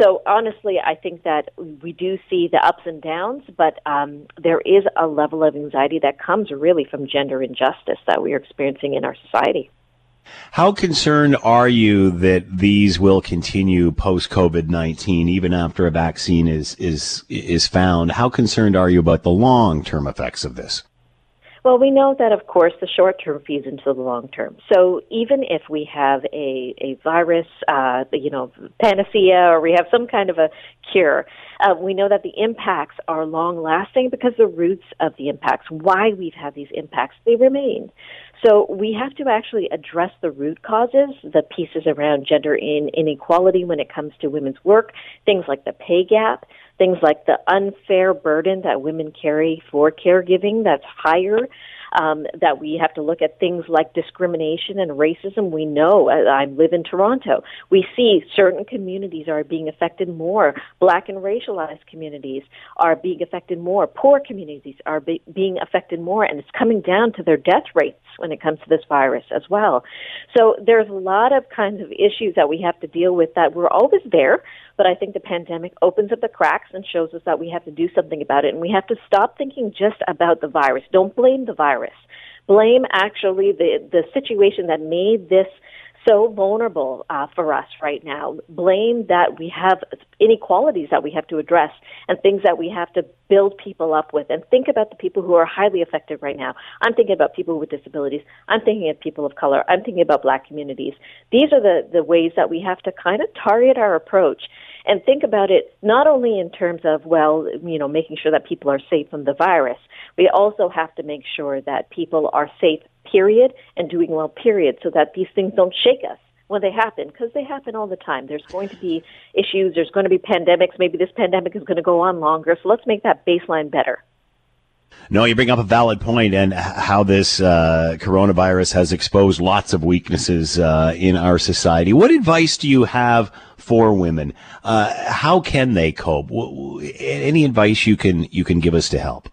So honestly, I think that we do see the ups and downs, but um, there is a level of anxiety that comes really from gender injustice that we are experiencing in our society. How concerned are you that these will continue post COVID nineteen, even after a vaccine is is is found? How concerned are you about the long term effects of this? Well, we know that, of course, the short term feeds into the long term. So even if we have a, a virus, uh, you know, panacea, or we have some kind of a cure, uh, we know that the impacts are long lasting because the roots of the impacts, why we've had these impacts, they remain. So we have to actually address the root causes, the pieces around gender inequality when it comes to women's work, things like the pay gap, things like the unfair burden that women carry for caregiving that's higher um, that we have to look at things like discrimination and racism. We know, uh, I live in Toronto, we see certain communities are being affected more. Black and racialized communities are being affected more. Poor communities are be- being affected more, and it's coming down to their death rates when it comes to this virus as well. So there's a lot of kinds of issues that we have to deal with that were always there, but I think the pandemic opens up the cracks and shows us that we have to do something about it, and we have to stop thinking just about the virus. Don't blame the virus. Blame actually the the situation that made this so vulnerable uh, for us right now. Blame that we have inequalities that we have to address and things that we have to build people up with. And think about the people who are highly affected right now. I'm thinking about people with disabilities. I'm thinking of people of color. I'm thinking about black communities. These are the, the ways that we have to kind of target our approach and think about it not only in terms of, well, you know, making sure that people are safe from the virus, we also have to make sure that people are safe, period, and doing well, period, so that these things don't shake us when they happen, because they happen all the time. There's going to be issues, there's going to be pandemics. Maybe this pandemic is going to go on longer, so let's make that baseline better. No, you bring up a valid point, and how this uh, coronavirus has exposed lots of weaknesses uh, in our society. What advice do you have for women? Uh, how can they cope? Any advice you can you can give us to help?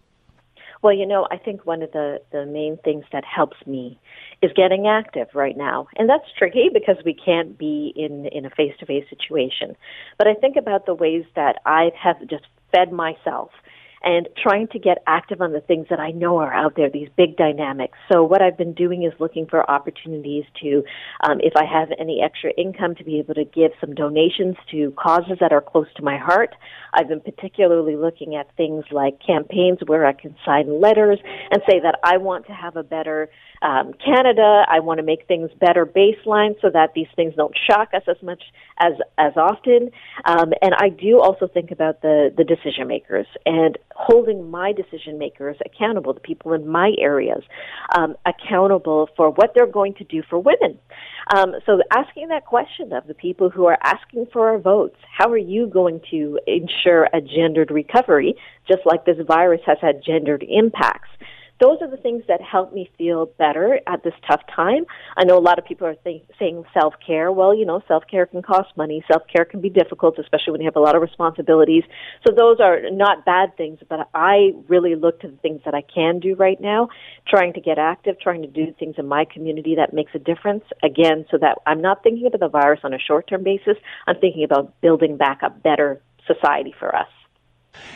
Well, you know, I think one of the the main things that helps me is getting active right now, and that's tricky because we can't be in in a face to face situation. But I think about the ways that I have just fed myself and trying to get active on the things that I know are out there, these big dynamics. So what I've been doing is looking for opportunities to, um, if I have any extra income, to be able to give some donations to causes that are close to my heart. I've been particularly looking at things like campaigns where I can sign letters and say that I want to have a better um, Canada. I want to make things better baseline so that these things don't shock us as much as as often. Um, and I do also think about the the decision makers and holding my decision makers accountable, the people in my areas, um, accountable for what they're going to do for women. Um, so asking that question of the people who are asking for our votes, how are you going to ensure a gendered recovery, just like this virus has had gendered impacts? Those are the things that help me feel better at this tough time. I know a lot of people are saying self care. Well, you know, self care can cost money. Self care can be difficult, especially when you have a lot of responsibilities. So those are not bad things, but I really look to the things that I can do right now, trying to get active, trying to do things in my community that makes a difference. Again, so that I'm not thinking about the virus on a short term basis. I'm thinking about building back a better society for us.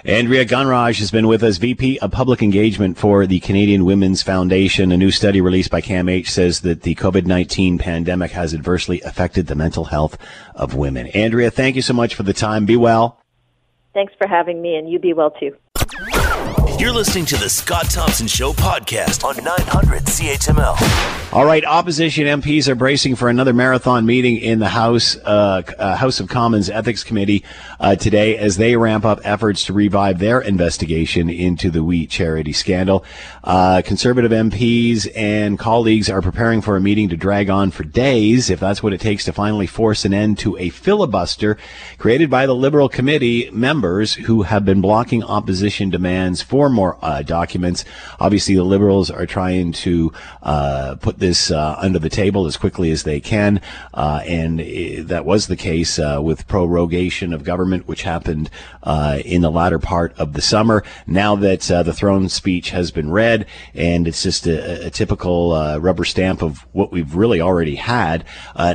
Andrea Gunraj has been with us, VP of Public Engagement for the Canadian Women's Foundation. A new study released by CAMH says that the COVID-19 pandemic has adversely affected the mental health of women. Andrea, thank you so much for the time. Be well. Thanks for having me, and you be well too. You're listening to the Scott Thompson Show podcast on 900 CHML. All right, opposition MPs are bracing for another marathon meeting in the House uh, uh, House of Commons Ethics Committee uh, today as they ramp up efforts to revive their investigation into the WE charity scandal. Uh, conservative MPs and colleagues are preparing for a meeting to drag on for days, if that's what it takes to finally force an end to a filibuster created by the Liberal committee members who have been blocking opposition demands for more uh, documents. Obviously, the Liberals are trying to uh, put this uh, under the table as quickly as they can, uh, and that was the case uh, with prorogation of government, which happened in the latter part of the summer. Now that the throne speech has been read, and it's just a, a typical rubber stamp of what we've really already had,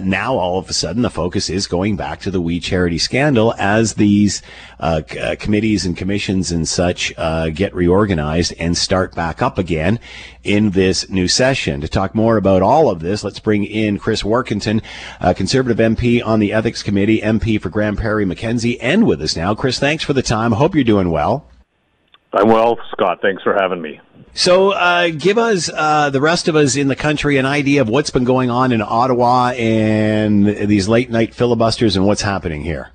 now all of a sudden the focus is going back to the WE Charity scandal as these committees and commissions and such get reorganized and start back up again in this new session. To talk more about all of this, let's bring in Chris Warkentin, a Conservative MP on the Ethics Committee, MP for Grande Prairie Mackenzie, and with us now. Chris, thanks for the time. Hope you're doing well. I'm well, Scott. Thanks for having me. So, uh, give us, uh, the rest of us in the country, an idea of what's been going on in Ottawa and these late night filibusters and what's happening here.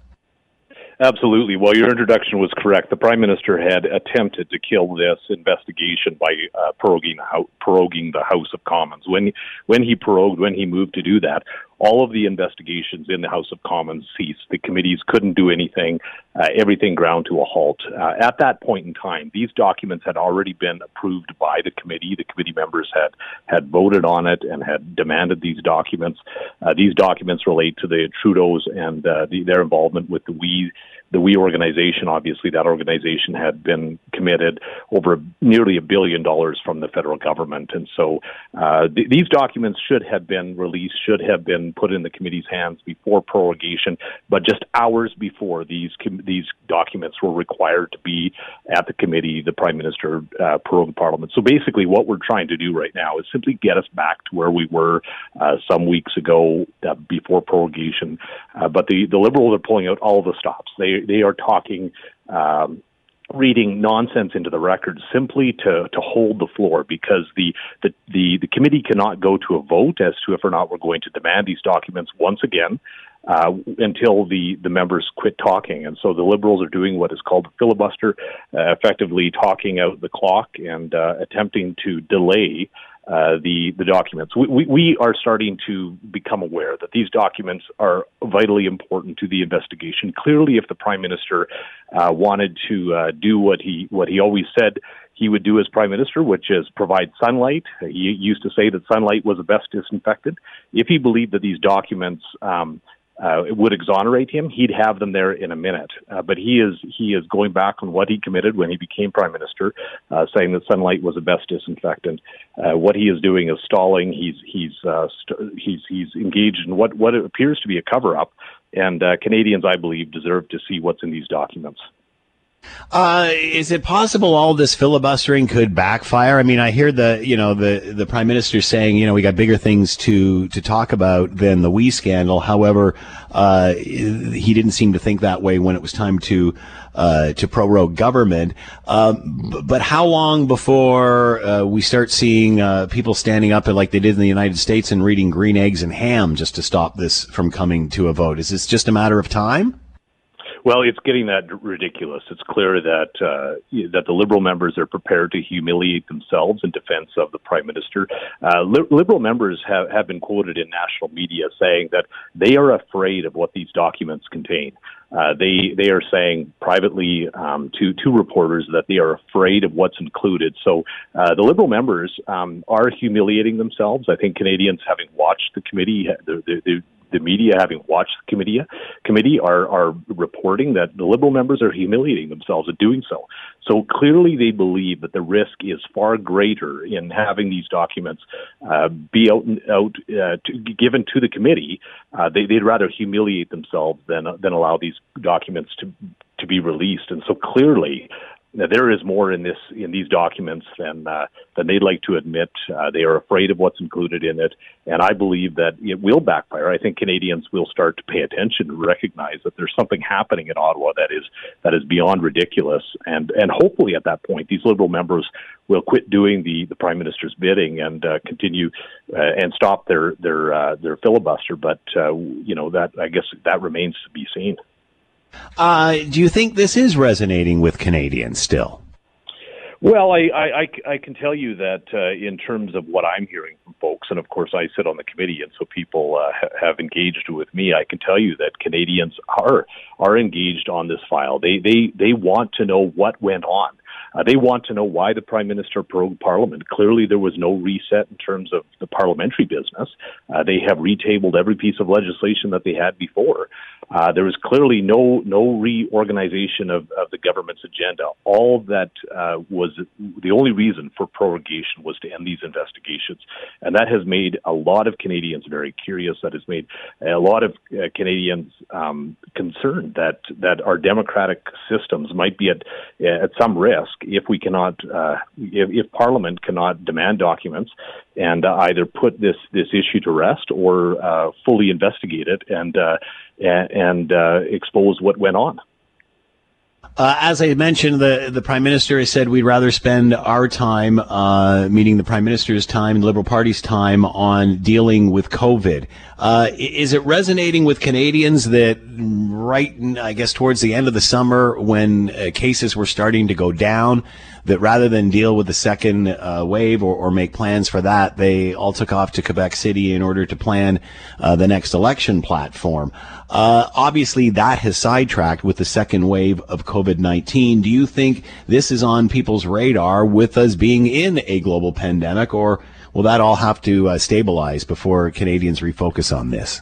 Absolutely. Well, your introduction was correct. The Prime Minister had attempted to kill this investigation by uh, proroguing, proroguing the House of Commons. When when he prorogued, when he moved to do that, all of the investigations in the House of Commons ceased. The committees couldn't do anything. Uh, everything ground to a halt. Uh, at that point in time, these documents had already been approved by the committee. The committee members had had voted on it and had demanded these documents. Uh, these documents relate to the Trudeau's and uh, the, their involvement with the WE the WE organization, obviously, that organization had been committed over nearly a billion dollars from the federal government. And so uh, th- these documents should have been released, should have been put in the committee's hands before prorogation, but just hours before these com- these documents were required to be at the committee, the Prime Minister uh, prorogued Parliament. So basically, what we're trying to do right now is simply get us back to where we were uh, some weeks ago uh, before prorogation. Uh, but the, the Liberals are pulling out all the stops. They they are talking. Um, reading nonsense into the record simply to, to hold the floor because the, the, the, the committee cannot go to a vote as to if or not we're going to demand these documents once again uh, until the, the members quit talking. And so the Liberals are doing what is called a filibuster, uh, effectively talking out the clock and uh, attempting to delay uh, the the documents. We, we, we are starting to become aware that these documents are vitally important to the investigation. Clearly, if the prime minister uh, wanted to uh, do what he what he always said he would do as prime minister, which is provide sunlight. He used to say that sunlight was the best disinfectant. If he believed that these documents um, uh, it would exonerate him, he'd have them there in a minute. Uh, but he is he is going back on what he committed when he became prime minister, uh, saying that sunlight was the best disinfectant. Uh, what he is doing is stalling. He's he's uh, st- he's he's engaged in what what appears to be a cover up, and uh, Canadians, I believe, deserve to see what's in these documents. Uh, is it possible all this filibustering could backfire? I mean, I hear the, you know, the, the prime minister saying, you know, we got bigger things to, to talk about than the WE scandal. However, uh, he didn't seem to think that way when it was time to, uh, to prorogue government. Um, but how long before, uh, we start seeing, uh, people standing up like they did in the United States and reading green eggs and ham just to stop this from coming to a vote? Is this just a matter of time? Well, it's getting that ridiculous. It's clear that uh, that the Liberal members are prepared to humiliate themselves in defense of the Prime Minister. Uh, li- Liberal members have, have been quoted in national media saying that they are afraid of what these documents contain. Uh, they they are saying privately um, to to reporters that they are afraid of what's included. So uh, the Liberal members um, are humiliating themselves. I think Canadians, having watched the committee, the, the, the media, having watched the committee, committee are, are reporting that the Liberal members are humiliating themselves in doing so. So clearly they believe that the risk is far greater in having these documents uh, be out, out uh, to, given to the committee. Uh, they, would rather humiliate themselves than, than allow these documents to, to be released. And so clearly, there is more in this in these documents than uh, than they'd like to admit. Uh, they are afraid of what's included in it, and I believe that it will backfire. I think Canadians will start to pay attention and recognize that there's something happening in Ottawa that is that is beyond ridiculous, and and hopefully at that point these Liberal members will quit doing the the Prime Minister's bidding and uh, continue uh, and stop their their uh, their filibuster. But uh, you know that I guess that remains to be seen. Uh, do you think this is resonating with Canadians still? Well, I, I, I can tell you that uh, in terms of what I'm hearing from folks, and of course I sit on the committee, and so people uh, have engaged with me. I can tell you that Canadians are are engaged on this file. They they they want to know what went on. Uh, they want to know why the prime minister prorogued parliament. Clearly, there was no reset in terms of the parliamentary business. Uh, they have retabled every piece of legislation that they had before. Uh, there was clearly no no reorganization of, of the government's agenda. All that uh, was the only reason for prorogation was to end these investigations, and that has made a lot of Canadians very curious. That has made a lot of uh, Canadians um, concerned that that our democratic systems might be at at some risk if we cannot, uh, if, if, Parliament cannot demand documents and uh, either put this this issue to rest or uh, fully investigate it and uh, and, uh, expose what went on. Uh, as I mentioned, the the prime minister has said we'd rather spend our time, uh, meaning the prime minister's time, the Liberal Party's time, on dealing with COVID. Uh, is it resonating with Canadians that right, I guess, towards the end of the summer, when uh, cases were starting to go down, that rather than deal with the second uh, wave or, or, make plans for that, they all took off to Quebec City in order to plan uh, the next election platform. Uh, obviously, that has sidetracked with the second wave of COVID 19. Do you think this is on people's radar with us being in a global pandemic, or will that all have to uh, stabilize before Canadians refocus on this?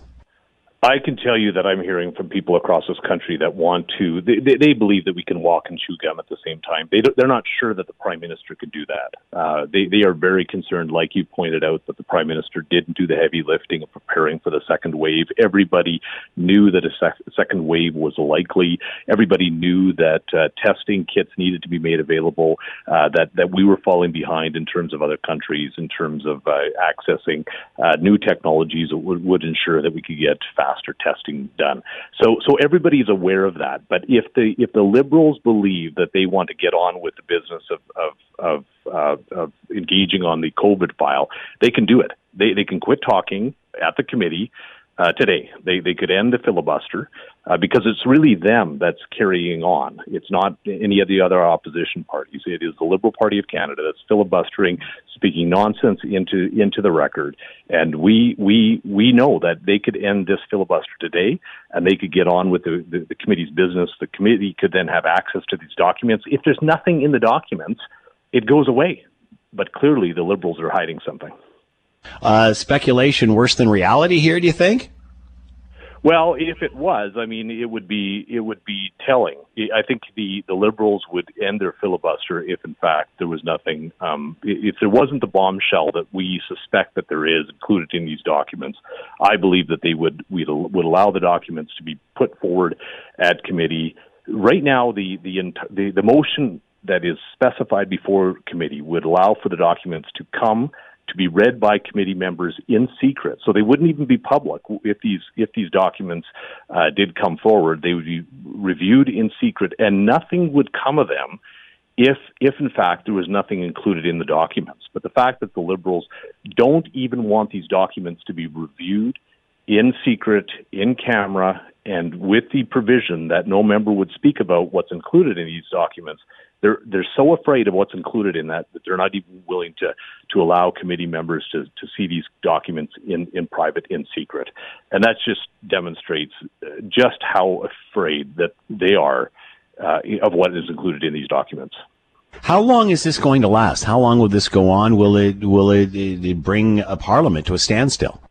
I can tell you that I'm hearing from people across this country that want to. They, they, they believe that we can walk and chew gum at the same time. They they're not sure that the prime minister could do that. Uh, they they are very concerned, like you pointed out, that the prime minister didn't do the heavy lifting of preparing for the second wave. Everybody knew that a sec- second wave was likely. Everybody knew that uh, testing kits needed to be made available. Uh, that that we were falling behind in terms of other countries in terms of uh, accessing uh, new technologies that would, would ensure that we could get fast testing done. So so everybody's aware of that. But if the if the liberals believe that they want to get on with the business of of of, uh, of engaging on the COVID file, they can do it. They they can quit talking at the committee uh, today. They they could end the filibuster uh, because it's really them that's carrying on. It's not any of the other opposition parties. It is the Liberal Party of Canada that's filibustering, speaking nonsense into into the record. And we we we know that they could end this filibuster today, and they could get on with the, the, the committee's business. The committee could then have access to these documents. If there's nothing in the documents, it goes away. But clearly, the Liberals are hiding something. Uh, speculation worse than reality here, do you think? Well, if it was, I mean, it would be it would be telling. I think the the liberals would end their filibuster if, in fact, there was nothing. Um, if there wasn't the bombshell that we suspect that there is included in these documents, I believe that they would we would allow the documents to be put forward at committee. Right now, the the the, the motion that is specified before committee would allow for the documents to come to be read by committee members in secret. So they wouldn't even be public if these if these documents uh, did come forward. They would be reviewed in secret, and nothing would come of them if if in fact there was nothing included in the documents. But the fact that the Liberals don't even want these documents to be reviewed in secret, in camera, and with the provision that no member would speak about what's included in these documents they're they're so afraid of what's included in that that they're not even willing to to allow committee members to to see these documents in in private in secret and that just demonstrates uh, just how afraid that they are uh, of what is included in these documents how long is this going to last? How long will this go on? Will it will it, it bring a parliament to a standstill?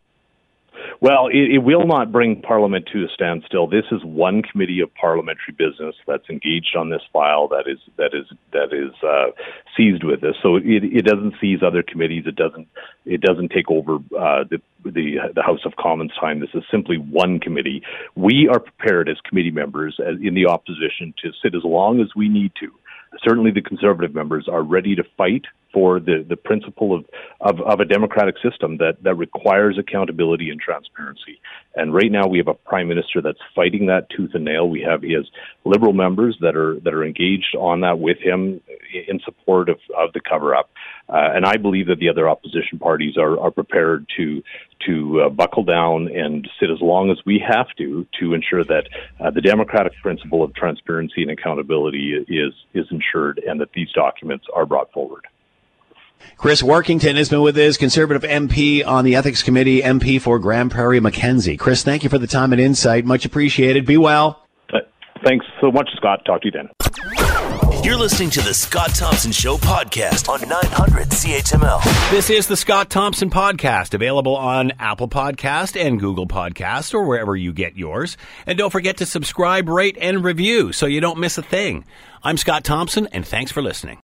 Well, it, it, will not bring Parliament to a standstill. This is one committee of parliamentary business that's engaged on this file that is that is that is uh, seized with this. So it, it doesn't seize other committees. It doesn't it doesn't take over uh, the the the House of Commons time. This is simply one committee. We are prepared as committee members as, in the opposition to sit as long as we need to certainly the conservative members are ready to fight for the, the principle of, of, of, a democratic system that, that requires accountability and transparency. And right now we have a prime minister that's fighting that tooth and nail. We have has liberal members that are that are engaged on that with him in support of, of the cover up. Uh, and I believe that the other opposition parties are, are prepared to to uh, buckle down and sit as long as we have to to ensure that uh, the democratic principle of transparency and accountability is is ensured, and that these documents are brought forward. Chris Warkentin has been with us, Conservative MP on the Ethics Committee, MP for Grande Prairie Mackenzie. Chris, thank you for the time and insight. Much appreciated. Be well. Uh, thanks so much, Scott. Talk to you then. You're listening to the Scott Thompson Show podcast on 900 CHML. This is the Scott Thompson podcast, available on Apple Podcast and Google Podcast or wherever you get yours. And don't forget to subscribe, rate, and review so you don't miss a thing. I'm Scott Thompson, and thanks for listening.